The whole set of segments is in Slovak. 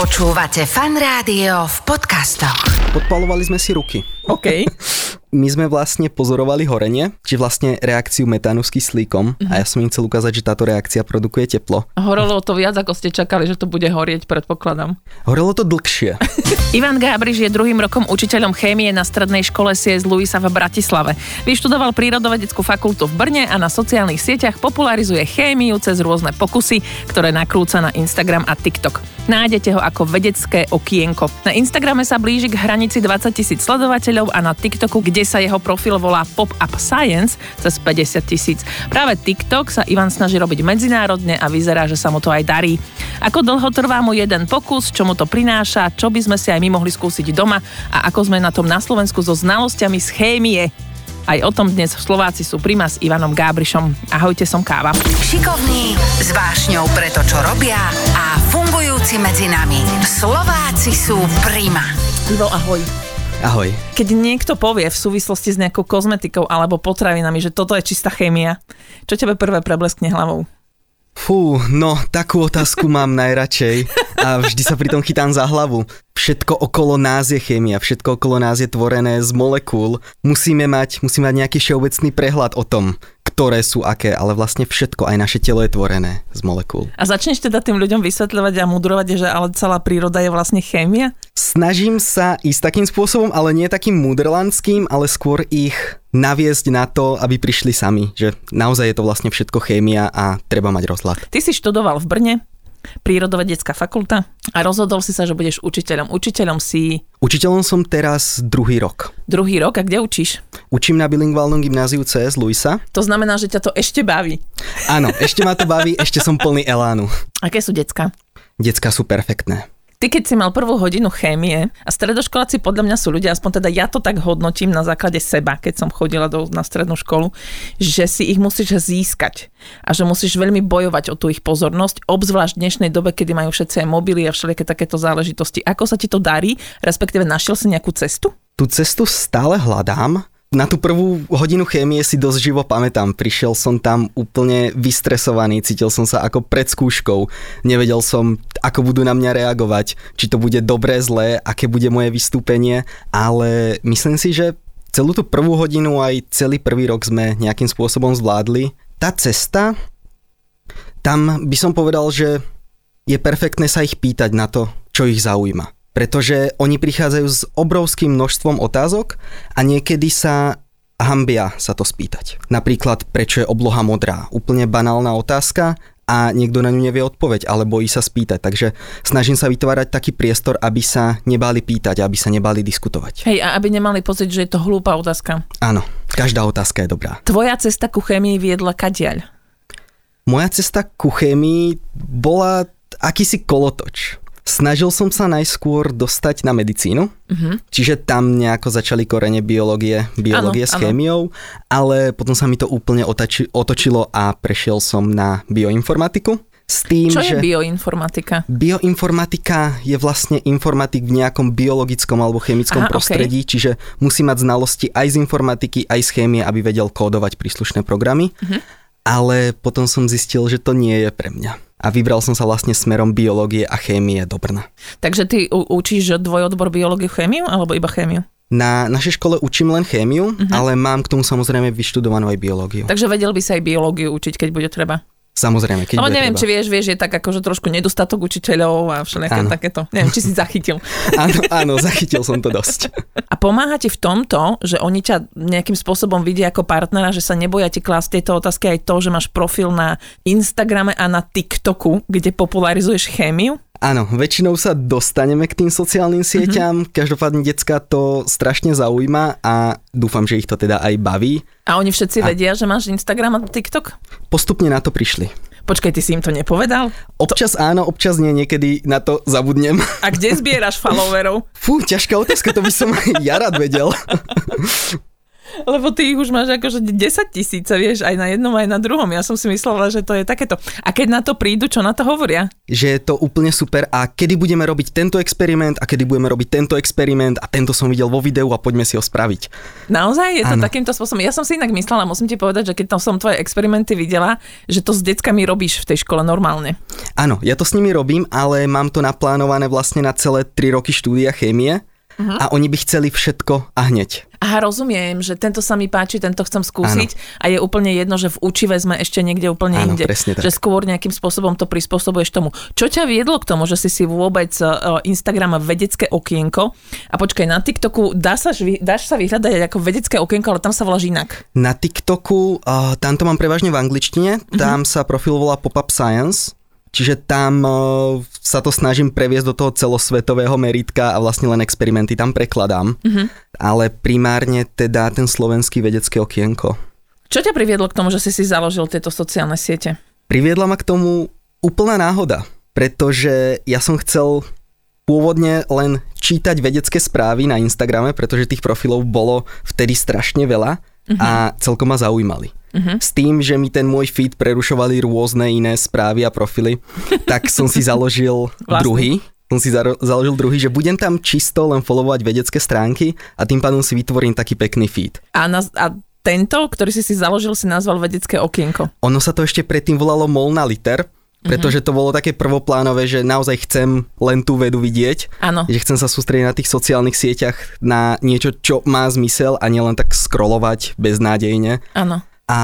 Počúvate fan rádio v podcastoch. Podpalovali sme si ruky. OK. My sme vlastne pozorovali horenie, či vlastne reakciu metánu s kyslíkom Mhm. a ja som im chcel ukázať, že táto reakcia produkuje teplo. Horelo to viac, ako ste čakali, že to bude horieť, predpokladám. Horelo to dlhšie. Ivan Gábriš je druhým rokom učiteľom chémie na strednej škole CS Luisa v Bratislave. Vyštudoval prírodovedeckú fakultu v Brne a na sociálnych sieťach popularizuje chémiu cez rôzne pokusy, ktoré nakrúca na Instagram a TikTok. Nájdete ho ako vedecké okienko. Na Instagrame sa blíži k hranici 20 tisíc sledovateľov a na TikToku, kde sa jeho profil volá Pop-Up Science, cez 50 tisíc. Práve TikTok sa Ivan snaží robiť medzinárodne a vyzerá, že sa mu to aj darí. Ako dlho trvá mu jeden pokus, čo mu to prináša, čo by sme si aj my mohli skúsiť doma a ako sme na tom na Slovensku so znalosťami z chémie. Aj o tom dnes Slováci sú prima s Ivanom Gábrišom. Ahojte, som Káva. Šikovní, s vášňou pre to, čo robia a fungujúci medzi nami. Slováci sú prima. Ivo, ahoj. Ahoj. Keď niekto povie v súvislosti s nejakou kozmetikou alebo potravinami, že toto je čistá chémia, čo tebe prvé prebleskne hlavou? Fú, no takú otázku mám najradšej a vždy sa pri tom chytám za hlavu. Všetko okolo nás je chémia, všetko okolo nás je tvorené z molekúl. Musíme mať, musíme mať nejaký všeobecný prehľad o tom, ktoré sú aké, ale vlastne všetko, aj naše telo je tvorené z molekúl. A začneš teda tým ľuďom vysvetľovať a mudrovať, že ale celá príroda je vlastne chémia? Snažím sa ísť takým spôsobom, ale nie takým mudrlandským, ale skôr ich naviesť na to, aby prišli sami, že naozaj je to vlastne všetko chémia a treba mať rozhľad. Ty si študoval v Brne, prírodovedecká fakulta a rozhodol si sa, že budeš učiteľom. Učiteľom si Učiteľom som teraz druhý rok. druhý rok a kde učíš? Učím na bilingválnom gymnáziu CS Luisa. To znamená, že ťa to ešte baví. Áno, ešte ma to baví, ešte som plný elánu. Aké sú decka? Decka sú perfektné. Ty keď si mal prvú hodinu chémie a stredoškoláci podľa mňa sú ľudia, aspoň teda ja to tak hodnotím na základe seba, keď som chodila do, na strednú školu, že si ich musíš získať a že musíš veľmi bojovať o tú ich pozornosť, obzvlášť v dnešnej dobe, kedy majú všetci aj mobily a všelijaké takéto záležitosti. Ako sa ti to darí, respektíve našiel si nejakú cestu? Tú cestu stále hľadám. Na tú prvú hodinu chémie si dosť živo pamätám. Prišiel som tam úplne vystresovaný, cítil som sa ako pred skúškou. Nevedel som, ako budú na mňa reagovať, či to bude dobré, zlé, aké bude moje vystúpenie, ale myslím si, že celú tú prvú hodinu aj celý prvý rok sme nejakým spôsobom zvládli. Tá cesta, tam by som povedal, že je perfektné sa ich pýtať na to, čo ich zaujíma pretože oni prichádzajú s obrovským množstvom otázok a niekedy sa hambia sa to spýtať. Napríklad, prečo je obloha modrá? Úplne banálna otázka a niekto na ňu nevie odpoveď, ale bojí sa spýtať. Takže snažím sa vytvárať taký priestor, aby sa nebali pýtať, aby sa nebali diskutovať. Hej, a aby nemali pocit, že je to hlúpa otázka. Áno, každá otázka je dobrá. Tvoja cesta ku chémii viedla kadiaľ. Moja cesta ku chémii bola akýsi kolotoč. Snažil som sa najskôr dostať na medicínu, uh-huh. čiže tam nejako začali korene biológie, biológie Áno, s chémiou, ale potom sa mi to úplne otači, otočilo a prešiel som na bioinformatiku. S tým, Čo že je bioinformatika? bioinformatika je vlastne informatik v nejakom biologickom alebo chemickom Aha, prostredí, čiže musí mať znalosti aj z informatiky, aj z chémie, aby vedel kódovať príslušné programy. Mhm. Ale potom som zistil, že to nie je pre mňa. A vybral som sa vlastne smerom biológie a chémie do Brna. Takže ty učíš dvojodbor biológiu, chémiu alebo iba chémiu? Na našej škole učím len chémiu, Mhm. ale mám k tomu samozrejme vyštudovanú aj biológiu. Takže vedel by sa aj biológiu učiť, keď bude treba. Samozrejme, keď Ale neviem, treba. či vieš, vieš, je tak akože trošku nedostatok učiteľov a všelijaké takéto. Neviem, či si zachytil. Áno, áno, zachytil som to dosť. A pomáha ti v tomto, že oni ťa nejakým spôsobom vidia ako partnera, že sa neboja ti klásť tieto otázky aj to, že máš profil na Instagrame a na TikToku, kde popularizuješ chémiu? Áno, väčšinou sa dostaneme k tým sociálnym sieťam, mm-hmm. každopádne decka to strašne zaujíma a dúfam, že ich to teda aj baví. A oni všetci A- vedia, že máš Instagram a TikTok? Postupne na to prišli. Počkaj, ty si im to nepovedal? Občas áno, občas nie, niekedy na to zabudnem. A kde zbieraš followerov? Fú, ťažká otázka, to by som ja rád vedel. Lebo ty ich už máš akože 10 tisíce, vieš, aj na jednom, aj na druhom. Ja som si myslela, že to je takéto. A keď na to prídu, čo na to hovoria? Že je to úplne super a kedy budeme robiť tento experiment a kedy budeme robiť tento experiment a tento som videl vo videu a poďme si ho spraviť. Naozaj je to ano. takýmto spôsobom. Ja som si inak myslela, musím ti povedať, že keď tam som tvoje experimenty videla, že to s deckami robíš v tej škole normálne. Áno, ja to s nimi robím, ale mám to naplánované vlastne na celé 3 roky štúdia chémie uh-huh. a oni by chceli všetko a hneď. Aha, rozumiem, že tento sa mi páči, tento chcem skúsiť ano. a je úplne jedno, že v učive sme ešte niekde úplne ano, inde. Že skôr nejakým spôsobom to prispôsobuješ tomu. Čo ťa viedlo k tomu, že si si vôbec uh, Instagram vedecké okienko a počkaj, na TikToku dá sa, dáš sa vyhľadať ako vedecké okienko, ale tam sa voláš inak. Na TikToku, uh, tam to mám prevažne v angličtine, tam uh-huh. sa profil volá Pop-Up Science Čiže tam sa to snažím previesť do toho celosvetového meritka a vlastne len experimenty tam prekladám. Mm-hmm. Ale primárne teda ten slovenský vedecké okienko. Čo ťa priviedlo k tomu, že si si založil tieto sociálne siete? Priviedla ma k tomu úplná náhoda, pretože ja som chcel pôvodne len čítať vedecké správy na Instagrame, pretože tých profilov bolo vtedy strašne veľa mm-hmm. a celkom ma zaujímali. Uh-huh. S tým, že mi ten môj feed prerušovali rôzne iné správy a profily, tak som si založil vlastne. druhý. Som si zaro- založil druhý, že budem tam čisto len followovať vedecké stránky a tým pádom si vytvorím taký pekný feed. A, na, a tento, ktorý si si založil, si nazval vedecké okienko. Ono sa to ešte predtým volalo Molna liter, pretože to bolo také prvoplánové, že naozaj chcem len tú vedu vidieť. Áno. Že chcem sa sústrediť na tých sociálnych sieťach na niečo, čo má zmysel a nielen tak scrollovať beznádejne. Áno a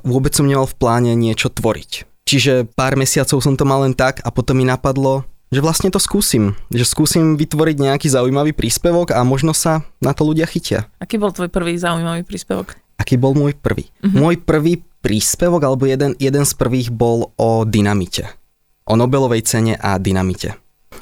vôbec som nemal v pláne niečo tvoriť. Čiže pár mesiacov som to mal len tak a potom mi napadlo, že vlastne to skúsim. Že skúsim vytvoriť nejaký zaujímavý príspevok a možno sa na to ľudia chytia. Aký bol tvoj prvý zaujímavý príspevok? Aký bol môj prvý? Uh-huh. Môj prvý príspevok, alebo jeden, jeden z prvých bol o dynamite. O Nobelovej cene a dynamite.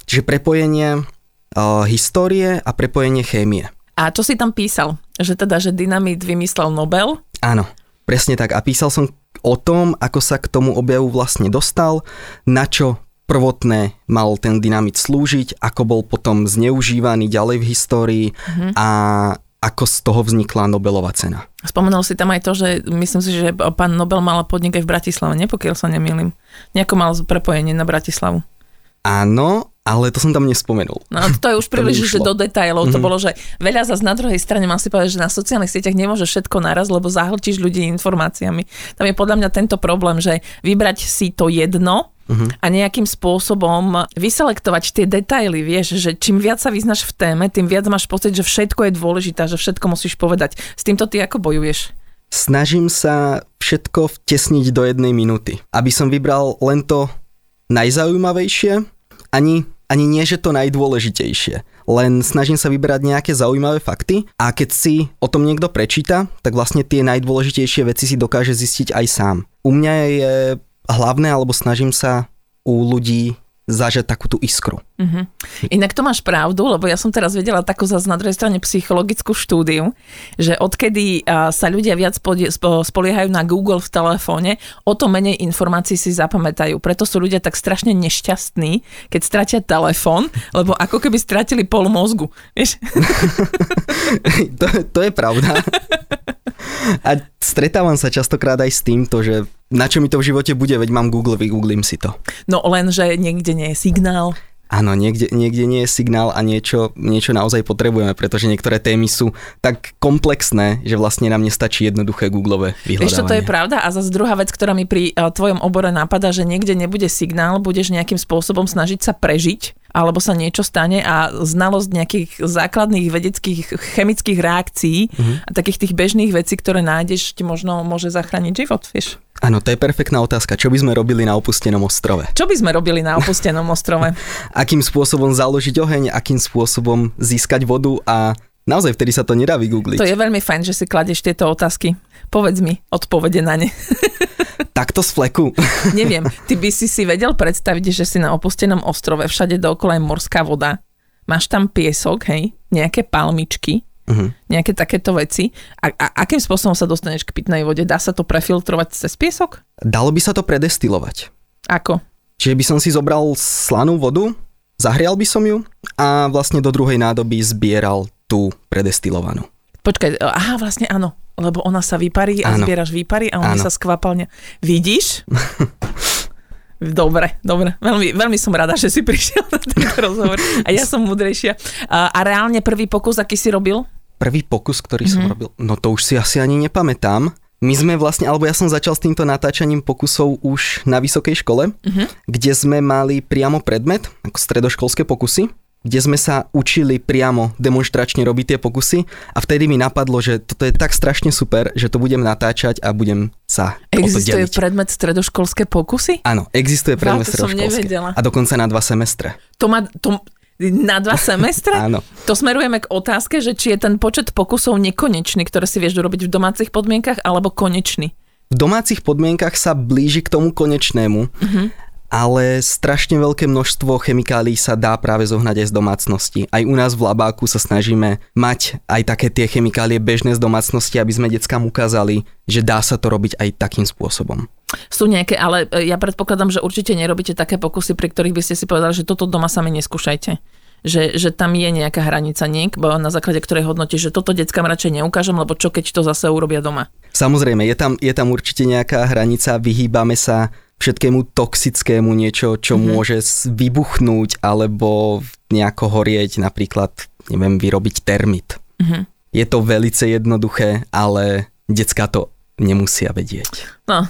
Čiže prepojenie uh, histórie a prepojenie chémie. A čo si tam písal? Že teda, že dynamit vymyslel Nobel? Áno. Presne tak. A písal som o tom, ako sa k tomu objavu vlastne dostal, na čo prvotné mal ten dynamit slúžiť, ako bol potom zneužívaný ďalej v histórii mm-hmm. a ako z toho vznikla Nobelová cena. Spomenul si tam aj to, že myslím si, že pán Nobel mal podnik aj v Bratislave, nepokiaľ sa nemýlim. Nejako mal prepojenie na Bratislavu. Áno, ale to som tam nespomenul. No to je už príliš že do detailov. Mm-hmm. To mhm. bolo, že veľa zase na druhej strane mám si povedať, že na sociálnych sieťach nemôže všetko naraz, lebo zahlčíš ľudí informáciami. Tam je podľa mňa tento problém, že vybrať si to jedno, uh-huh. a nejakým spôsobom vyselektovať tie detaily, vieš, že čím viac sa vyznaš v téme, tým viac máš pocit, že všetko je dôležité, že všetko musíš povedať. S týmto ty ako bojuješ? Snažím sa všetko vtesniť do jednej minúty. Aby som vybral len to najzaujímavejšie, ani ani nie, že to najdôležitejšie. Len snažím sa vyberať nejaké zaujímavé fakty a keď si o tom niekto prečíta, tak vlastne tie najdôležitejšie veci si dokáže zistiť aj sám. U mňa je hlavné, alebo snažím sa u ľudí zažať takú tú iskru. Uh-huh. Inak to máš pravdu, lebo ja som teraz vedela takú zase na druhej strane psychologickú štúdiu, že odkedy sa ľudia viac spoliehajú na Google v telefóne, o to menej informácií si zapamätajú. Preto sú ľudia tak strašne nešťastní, keď stratia telefón, lebo ako keby stratili pol mozgu. Vieš? to, to je pravda. A stretávam sa častokrát aj s týmto, že na čo mi to v živote bude, veď mám Google, vygooglím si to. No len, že niekde nie je signál. Áno, niekde, niekde nie je signál a niečo, niečo naozaj potrebujeme, pretože niektoré témy sú tak komplexné, že vlastne nám nestačí jednoduché googlové vyhľadávanie. Ešte to je pravda a zase druhá vec, ktorá mi pri uh, tvojom obore napadá, že niekde nebude signál, budeš nejakým spôsobom snažiť sa prežiť alebo sa niečo stane a znalosť nejakých základných vedeckých chemických reakcií mm-hmm. a takých tých bežných vecí, ktoré nájdeš, ti možno môže zachrániť život, vieš. Áno, to je perfektná otázka. Čo by sme robili na opustenom ostrove? Čo by sme robili na opustenom ostrove? akým spôsobom založiť oheň, akým spôsobom získať vodu a naozaj vtedy sa to nedá vygoogliť. To je veľmi fajn, že si kladeš tieto otázky. Povedz mi odpovede na ne. Takto z fleku. Neviem, ty by si si vedel predstaviť, že si na opustenom ostrove, všade dookola je morská voda, máš tam piesok, hej, nejaké palmičky, uh-huh. nejaké takéto veci. A, a akým spôsobom sa dostaneš k pitnej vode? Dá sa to prefiltrovať cez piesok? Dalo by sa to predestilovať. Ako? Čiže by som si zobral slanú vodu, zahrial by som ju a vlastne do druhej nádoby zbieral tú predestilovanú Počkaj, aha, vlastne áno, lebo ona sa vyparí a Áno. zbieraš výpary a oni Áno. sa skvapalne. Vidíš? Dobre, dobre. Veľmi, veľmi som rada, že si prišiel na tento rozhovor. A ja som múdrejšia. A, a reálne prvý pokus, aký si robil? Prvý pokus, ktorý Mhm. som robil, no to už si asi ani nepamätám. My sme vlastne, alebo ja som začal s týmto natáčaním pokusov už na vysokej škole, Mhm. kde sme mali priamo predmet, ako stredoškolské pokusy, kde sme sa učili priamo demonstračne robiť tie pokusy a vtedy mi napadlo, že toto je tak strašne super, že to budem natáčať a budem sa Existuje predmet stredoškolské pokusy? Áno, existuje predmet som stredoškolské. A dokonca na dva semestre. To má... To, na dva semestre? Áno. To smerujeme k otázke, že či je ten počet pokusov nekonečný, ktoré si vieš urobiť v domácich podmienkach, alebo konečný. V domácich podmienkach sa blíži k tomu konečnému, Mhm. Ale strašne veľké množstvo chemikálií sa dá práve zohnať aj z domácnosti. Aj u nás v labáku sa snažíme mať aj také tie chemikálie bežné z domácnosti, aby sme deckám ukázali, že dá sa to robiť aj takým spôsobom. Sú nejaké, ale e, ja predpokladám, že určite nerobíte také pokusy, pri ktorých by ste si povedali, že toto doma sami neskúšajte. Že, že tam je nejaká hranica niek, na základe ktorej hodnotíš, že toto deckám radšej neukážem, lebo čo keď to zase urobia doma. Samozrejme, je tam, je tam určite nejaká hranica, vyhýbame sa všetkému toxickému, niečo, čo mm-hmm. môže vybuchnúť alebo nejako horieť, napríklad, neviem, vyrobiť termit. Mhm. Je to velice jednoduché, ale decka to nemusia vedieť. No,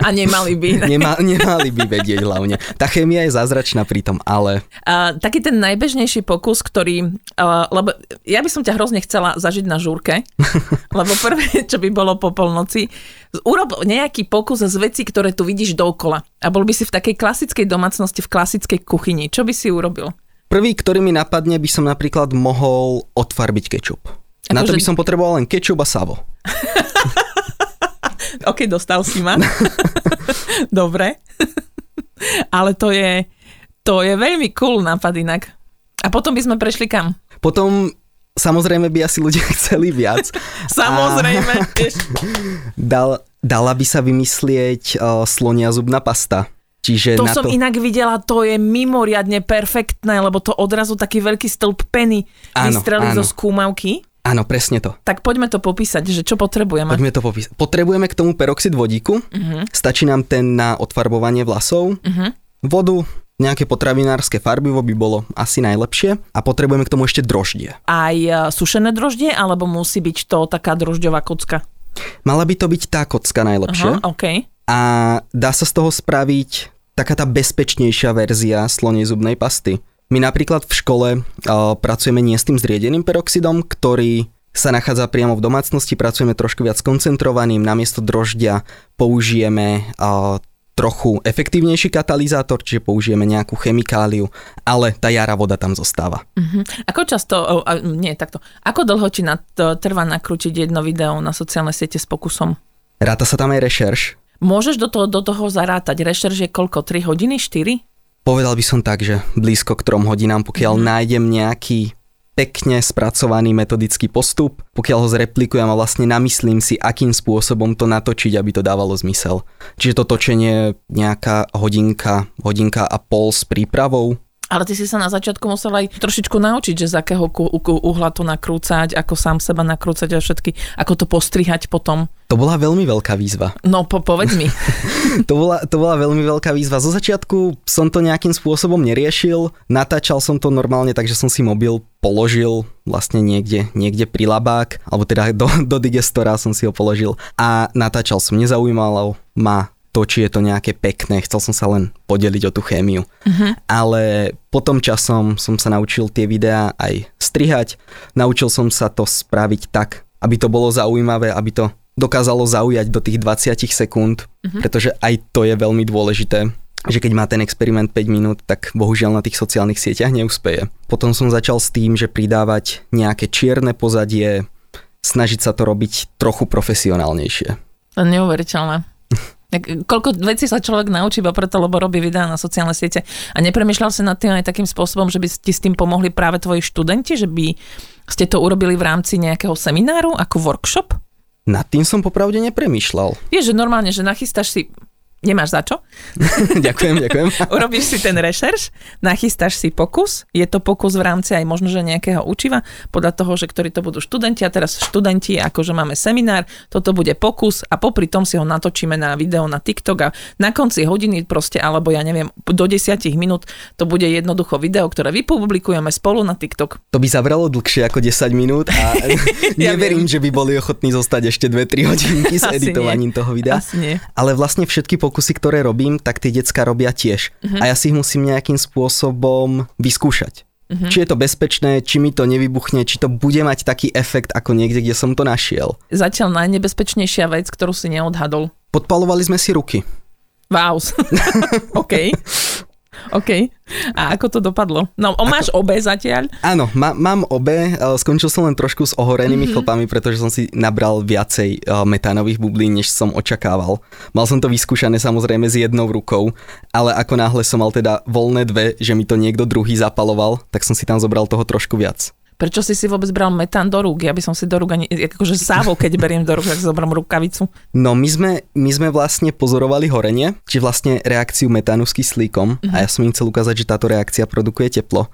a nemali by. Nemá, nemali by vedieť hlavne. Tá chémia je zázračná pritom, ale A, taký ten najbežnejší pokus, ktorý, a, lebo ja by som ťa hrozne chcela zažiť na žúrke, lebo prvé, čo by bolo po polnoci, urob nejaký pokus z vecí, ktoré tu vidíš dookola. A bol by si v takej klasickej domácnosti, v klasickej kuchyni. Čo by si urobil? prvý, ktorý mi napadne, by som napríklad mohol odfarbiť kečup. Na to Akože- by som potreboval len kečup a savo. OK, dostal si ma. Dobre. Ale to je, to je veľmi cool nápad inak. A potom by sme prešli kam? Potom samozrejme by asi ľudia chceli viac. Samozrejme. Dal, dala by sa vymyslieť uh, slonia zubná pasta. Čiže To na som to... inak videla, to je mimoriadne perfektné, lebo to odrazu taký veľký stĺp peny Áno, vystrelí zo skúmavky. Áno, presne to. Tak poďme to popísať, že čo potrebujeme. Poďme to popísať. Potrebujeme k tomu peroxid vodíku. Mhm. Stačí nám ten na odfarbovanie vlasov. Vodu, nejaké potravinárske farbivo by bolo asi najlepšie. A potrebujeme k tomu ešte droždie. Aj e, sušené droždie, alebo musí byť to taká drožďová kocka? Mala by to byť tá kocka najlepšie. Aha, OK. A dá sa z toho spraviť taká tá bezpečnejšia verzia slonej zubnej pasty. My napríklad v škole pracujeme nie s tým zriedeným peroxidom, ktorý sa nachádza priamo v domácnosti, pracujeme trošku viac koncentrovaným, namiesto droždia použijeme trochu efektívnejší katalizátor, čiže použijeme nejakú chemikáliu, ale tá jara voda tam zostáva. Mhm. Ako často, o, a, nie takto, ako dlho ti na to trvá nakrútiť jedno video na sociálne siete s pokusom? Ráta sa tam aj rešerš. Môžeš do toho, do toho zarátať. Rešerž je koľko? 3 hodiny? 4? Povedal by som tak, že blízko k trom hodinám, pokiaľ mm. nájdem nejaký pekne spracovaný metodický postup, pokiaľ ho zreplikujem a vlastne namyslím si, akým spôsobom to natočiť, aby to dávalo zmysel. Čiže to točenie nejaká hodinka, hodinka a pol s prípravou, Ale ty si sa na začiatku musel aj trošičku naučiť, že z akého uhla to nakrúcať, ako sám seba nakrúcať a všetky, ako to postrihať potom. to bola veľmi veľká výzva. No, po, povedz mi. To bola, to bola veľmi veľká výzva. Zo začiatku som to nejakým spôsobom neriešil, natáčal som to normálne, takže som si mobil položil vlastne niekde, niekde pri labák, alebo teda do, do digestora som si ho položil a natáčal som. Nezaujímalo ma to, či je to nejaké pekné, chcel som sa len podeliť o tú chémiu. Uh-huh. Ale potom časom som sa naučil tie videá aj strihať, naučil som sa to spraviť tak, aby to bolo zaujímavé, aby to dokázalo zaujať do tých 20 sekúnd, uh-huh. pretože aj to je veľmi dôležité že keď má ten experiment 5 minút, tak bohužiaľ na tých sociálnych sieťach neúspeje. Potom som začal s tým, že pridávať nejaké čierne pozadie, snažiť sa to robiť trochu profesionálnejšie. Neuveriteľné. Tak Koľko vecí sa človek naučí iba preto, lebo robí videá na sociálne siete a nepremýšľal si nad tým aj takým spôsobom, že by ti s tým pomohli práve tvoji študenti, že by ste to urobili v rámci nejakého semináru ako workshop? Nad tým som popravde nepremýšľal. Vieš, že normálne, že nachystáš si Nemáš za čo. ďakujem, ďakujem. Urobíš si ten rešerš, nachystáš si pokus. Je to pokus v rámci aj možno, že nejakého učiva, podľa toho, že ktorí to budú študenti a teraz študenti, akože máme seminár, toto bude pokus a popri tom si ho natočíme na video na TikTok a na konci hodiny proste, alebo ja neviem, do 10 minút to bude jednoducho video, ktoré vypublikujeme spolu na TikTok. To by zabralo dlhšie ako 10 minút a ja neverím, že by boli ochotní zostať ešte 2-3 hodinky s Asi editovaním nie. toho videa. Asi nie. Ale vlastne všetky pokusy, ktoré robím, tak tie decka robia tiež. Uh-huh. A ja si ich musím nejakým spôsobom vyskúšať. Uh-huh. Či je to bezpečné, či mi to nevybuchne, či to bude mať taký efekt ako niekde, kde som to našiel. Zatiaľ najnebezpečnejšia vec, ktorú si neodhadol. Podpalovali sme si ruky. Wow. OK. OK. A ako to dopadlo? No, o, máš obe zatiaľ? Áno, má, mám obe. e, Skončil som len trošku s ohorenými mm-hmm. chlpami, pretože som si nabral viacej e, metánových bublín, než som očakával. Mal som to vyskúšané samozrejme s jednou rukou, ale ako náhle som mal teda voľné dve, že mi to niekto druhý zapaloval, tak som si tam zobral toho trošku viac. Prečo si si vôbec bral metán do rúk? Ja by som si do rúk ani, akože sávo, keď beriem do rúk, tak si zoberiem rukavicu. No my sme, my sme vlastne pozorovali horenie, či vlastne reakciu metánu s kyslíkom mm-hmm. a ja som im chcel ukázať, že táto reakcia produkuje teplo.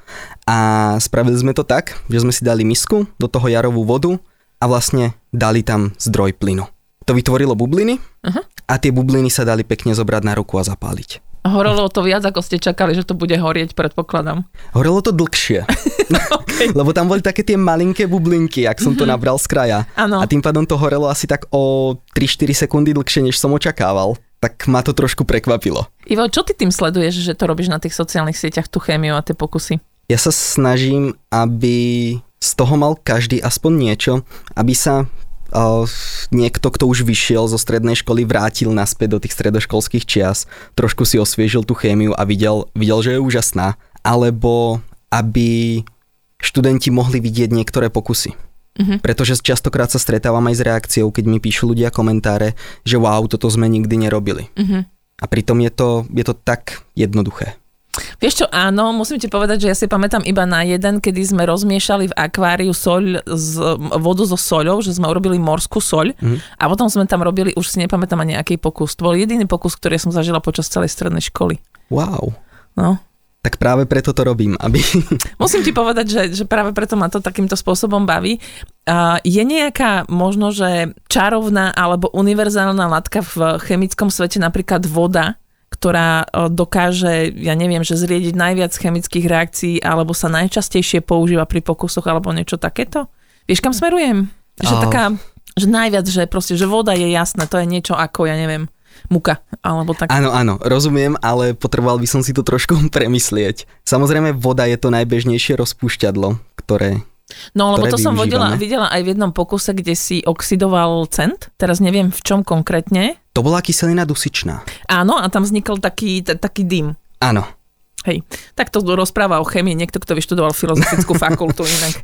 A spravili sme to tak, že sme si dali misku, do toho jarovú vodu a vlastne dali tam zdroj plynu. To vytvorilo bubliny uh-huh. a tie bubliny sa dali pekne zobrať na ruku a zapáliť. Horelo to viac, ako ste čakali, že to bude horieť, predpokladám. Horelo to dlhšie. okay. Lebo tam boli také tie malinké bublinky, ak som to nabral z kraja. Ano. A tým pádom to horelo asi tak o 3-4 sekundy dlhšie, než som očakával. Tak ma to trošku prekvapilo. Ivo, čo ty tým sleduješ, že to robíš na tých sociálnych sieťach, tú chémiu a tie pokusy? Ja sa snažím, aby z toho mal každý aspoň niečo, aby sa niekto, kto už vyšiel zo strednej školy, vrátil naspäť do tých stredoškolských čias, trošku si osviežil tú chémiu a videl, videl že je úžasná. Alebo aby študenti mohli vidieť niektoré pokusy. Uh-huh. Pretože častokrát sa stretávam aj s reakciou, keď mi píšu ľudia komentáre, že wow, toto sme nikdy nerobili. Uh-huh. A pritom je to, je to tak jednoduché. Vieš čo, áno, musím ti povedať, že ja si pamätám iba na jeden, kedy sme rozmiešali v akváriu soľ z, vodu so soľou, že sme urobili morskú soľ mm. a potom sme tam robili, už si nepamätám ani aký pokus. To bol jediný pokus, ktorý som zažila počas celej strednej školy. Wow. No, tak práve preto to robím, aby... Musím ti povedať, že, že práve preto ma to takýmto spôsobom baví. Uh, je nejaká možno, že čarovná alebo univerzálna látka v chemickom svete, napríklad voda, ktorá dokáže, ja neviem, že zriediť najviac chemických reakcií alebo sa najčastejšie používa pri pokusoch alebo niečo takéto? Vieš, kam smerujem? Že oh. taká, že najviac, že proste, že voda je jasné, to je niečo ako, ja neviem, muka, alebo tak. Áno, áno, rozumiem, ale potreboval by som si to trošku premyslieť. Samozrejme, voda je to najbežnejšie rozpúšťadlo, ktoré No, lebo to som vodila, videla aj v jednom pokuse, kde si oxidoval cent. Teraz neviem v čom konkrétne. To bola kyselina dusičná. Áno, a tam vznikol taký, t- taký dym. Áno. Hej, tak to rozpráva o chemii niekto, kto vyštudoval filozofickú fakultu inak.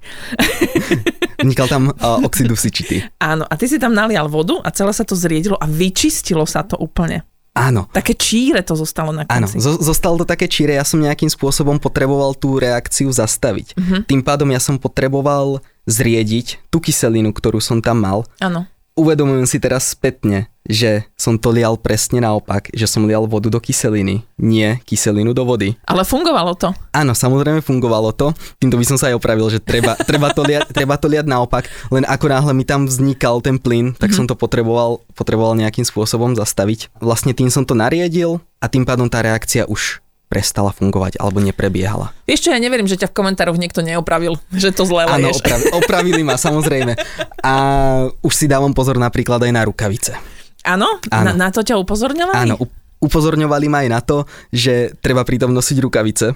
Vznikal tam uh, oxid dusičitý. Áno, a ty si tam nalial vodu a celé sa to zriedilo a vyčistilo sa to úplne. Áno. Také číre to zostalo na konci. Áno, zo- zostalo to také číre, ja som nejakým spôsobom potreboval tú reakciu zastaviť. Uh-huh. Tým pádom ja som potreboval zriediť tú kyselinu, ktorú som tam mal. Áno. Uvedomujem si teraz spätne, že som to lial presne naopak, že som lial vodu do kyseliny, nie kyselinu do vody. Ale fungovalo to. Áno, samozrejme fungovalo to. Týmto by som sa aj opravil, že treba, treba, to, liať, treba to liať naopak, len ako náhle mi tam vznikal ten plyn, tak mm-hmm. som to potreboval, potreboval nejakým spôsobom zastaviť. Vlastne tým som to nariadil a tým pádom tá reakcia už prestala fungovať alebo neprebiehala. Vieš čo, ja neverím, že ťa v komentároch niekto neopravil, že to zle Áno, opravi, opravili ma samozrejme. A už si dávam pozor napríklad aj na rukavice. Áno? Na, na to ťa upozorňovali? Áno, upozorňovali ma aj na to, že treba pritom nosiť rukavice.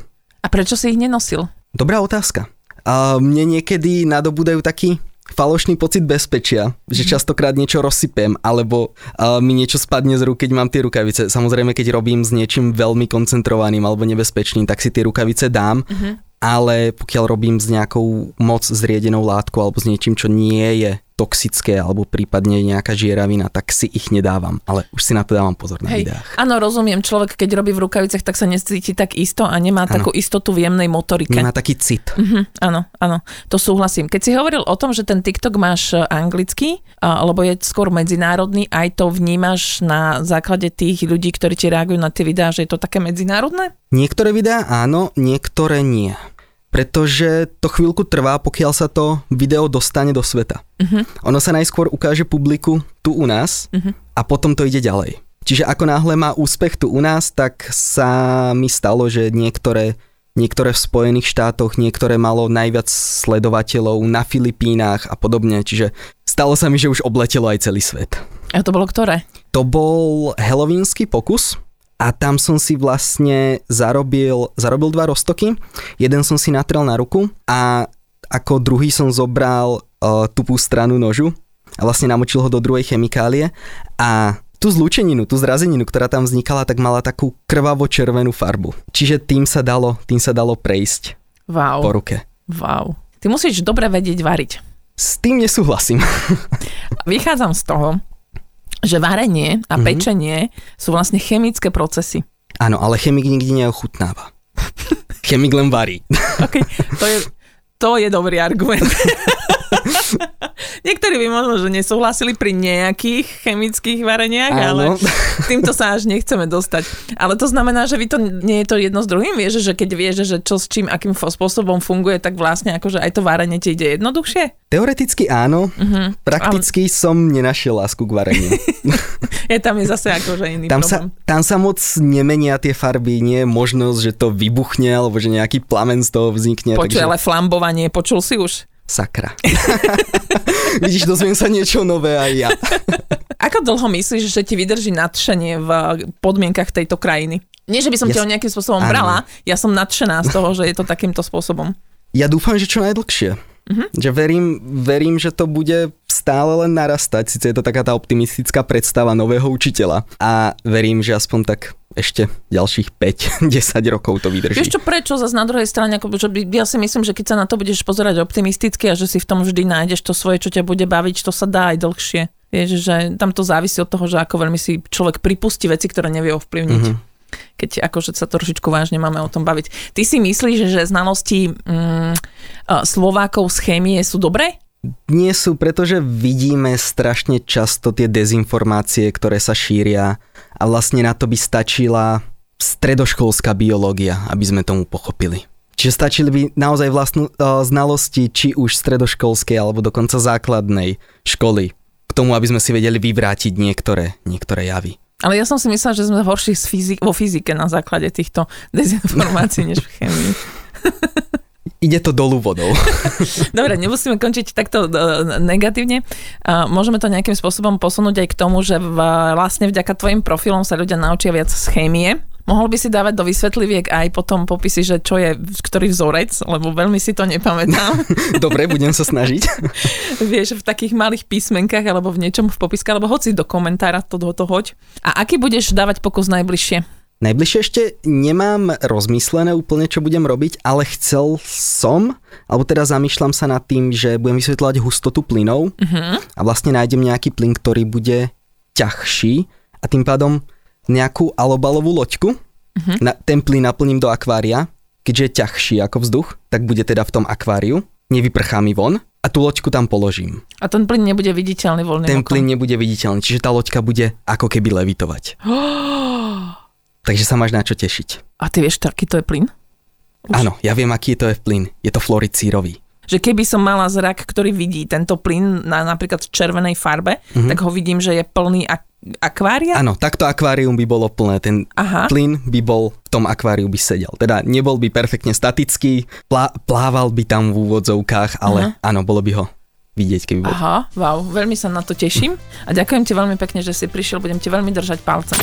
A prečo si ich nenosil? Dobrá otázka. A mne niekedy nadobúdajú taký falošný pocit bezpečia, že Mhm. častokrát niečo rozsypem, alebo uh, mi niečo spadne z rúk, keď mám tie rukavice. Samozrejme, keď robím s niečím veľmi koncentrovaným alebo nebezpečným, tak si tie rukavice dám, Mhm. ale pokiaľ robím s nejakou moc zriedenou látkou alebo s niečím, čo nie je toxické alebo prípadne nejaká žieravina, tak si ich nedávam. Ale už si na to dávam pozor na Hej, videách. áno, rozumiem, človek keď robí v rukavicách, tak sa necíti tak isto a nemá Áno. takú istotu v jemnej motorike. Nemá taký cit. Mhm, áno, áno, to súhlasím. Keď si hovoril o tom, že ten TikTok máš e, anglicky, a- lebo je skôr medzinárodný, aj to vnímaš na základe tých ľudí, ktorí ti reagujú na tie videá, že je to také medzinárodné? Niektoré videá áno, niektoré nie. Pretože to chvíľku trvá, pokiaľ sa to video dostane do sveta. Mhm. Ono sa najskôr ukáže publiku tu u nás a potom to ide ďalej. Čiže ako náhle má úspech tu u nás, tak sa mi stalo, že niektoré, niektoré v Spojených štátoch, niektoré malo najviac sledovateľov na Filipínach a podobne. Čiže stalo sa mi, že už obletelo aj celý svet. A to bolo ktoré? To bol halloweensky pokus a tam som si vlastne zarobil, zarobil dva roztoky. Jeden som si natrel na ruku a ako druhý som zobral uh, tupú stranu nožu a vlastne namočil ho do druhej chemikálie a tú zlúčeninu, tú zrazeninu, ktorá tam vznikala, tak mala takú krvavo-červenú farbu. Čiže tým sa dalo, tým sa dalo prejsť Wow, po ruke. wow. Ty musíš dobre vedieť variť. S tým nesúhlasím. Vychádzam z toho, že varenie a Mhm. pečenie sú vlastne chemické procesy. Áno, ale chemik nikdy neochutnáva. Chemik len varí. Okay, to, je, to je dobrý argument. Niektorí by možno, že nesúhlasili pri nejakých chemických vareniach, ale Áno. týmto sa až nechceme dostať. Ale to znamená, že vy to nie je to jedno s druhým? Vieš, že keď vieš, že čo s čím, akým spôsobom funguje, tak vlastne akože aj to varenie ti ide jednoduchšie? Teoreticky áno, Mhm. prakticky som nenašiel lásku k vareniu. Je tam je zase akože iný Tam sa, problém. tam sa moc nemenia tie farby, nie je možnosť, že to vybuchne, alebo že nejaký plamen z toho vznikne. Počuj, takže ale flambovanie, počul si už? Sakra. Vidíš, dozviem sa niečo nové aj ja. Ako dlho myslíš, že ti vydrží nadšenie v podmienkach tejto krajiny? Nie, že by som Ja ťa s- nejakým spôsobom Áno. brala, ja som nadšená z toho, že je to takýmto spôsobom. Ja dúfam, že čo najdlhšie. Mhm. Že verím, verím, že to bude stále len narastať. Sice je to taká tá optimistická predstava nového učiteľa. A verím, že aspoň tak ešte ďalších 5-10 rokov to vydrží. Vieš čo, prečo zase na druhej strane, ako, že by, ja si myslím, že keď sa na to budeš pozerať optimisticky a že si v tom vždy nájdeš to svoje, čo ťa bude baviť, to sa dá aj dlhšie. Vieš, že tam to závisí od toho, že ako veľmi si človek pripustí veci, ktoré nevie ovplyvniť. Mhm. Keď akože sa trošičku vážne máme o tom baviť. Ty si myslíš, že znalosti mm, Slovákov z chémie sú dobré? Nie sú, pretože vidíme strašne často tie dezinformácie, ktoré sa šíria a vlastne na to by stačila stredoškolská biológia, aby sme tomu pochopili. Čiže stačili by naozaj vlastnú uh, znalosti, či už stredoškolskej alebo dokonca základnej školy, k tomu, aby sme si vedeli vyvrátiť niektoré, niektoré javy. Ale ja som si myslela, že sme horší z fyzik- vo fyzike na základe týchto dezinformácií než v chémii. Ide to dolu vodou. Dobre, nemusíme končiť takto uh, negatívne. Uh, môžeme to nejakým spôsobom posunúť aj k tomu, že vlastne vďaka tvojim profilom sa ľudia naučia viac z chémie. Mohol by si dávať do vysvetliviek aj potom popisy, že čo je ktorý vzorec, lebo veľmi si to nepamätám. Dobre, budem sa snažiť. Vieš, v takých malých písmenkách alebo v niečom v popiske, alebo hoci do komentára to toho hoď. A aký budeš dávať pokus najbližšie? Najbližšie ešte nemám rozmyslené úplne, čo budem robiť, ale chcel som, alebo teda zamýšľam sa nad tým, že budem vysvetľovať hustotu plynov Uh-huh. a vlastne nájdem nejaký plyn, ktorý bude ťažší a tým pádom nejakú alobalovú loďku, uh-huh. na, ten plyn naplním do akvária, keďže je ťažší ako vzduch, tak bude teda v tom akváriu, nevyprchá mi von a tú loďku tam položím. A ten plyn nebude viditeľný voľným Ten okom. plyn nebude viditeľný, čiže tá loďka bude ako keby levitovať. Takže sa máš na čo tešiť. A ty vieš, aký to je plyn? Už. Áno, ja viem, aký to je plyn. Je to fluoricírový. Že keby som mala zrak, ktorý vidí tento plyn na napríklad červenej farbe, Mhm. tak ho vidím, že je plný ak- akvária? Áno, takto akvárium by bolo plné. Ten Aha. plyn by bol v tom akváriu by sedel. Teda nebol by perfektne statický, plá, plával by tam v úvodzovkách, ale áno, bolo by ho vidieť, keby bol. Aha, wow, veľmi sa na to teším a ďakujem ti veľmi pekne, že si prišiel, budem ti veľmi držať palce.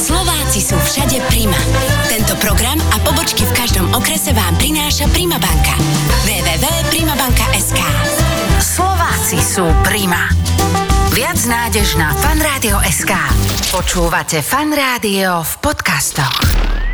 Slováci sú všade Prima. Tento program a pobočky v každom okrese vám prináša Prima banka. www.primabanka.sk Slováci sú prima. Viac nádež na fanradio.sk. Počúvate Fan Rádio v podcastoch.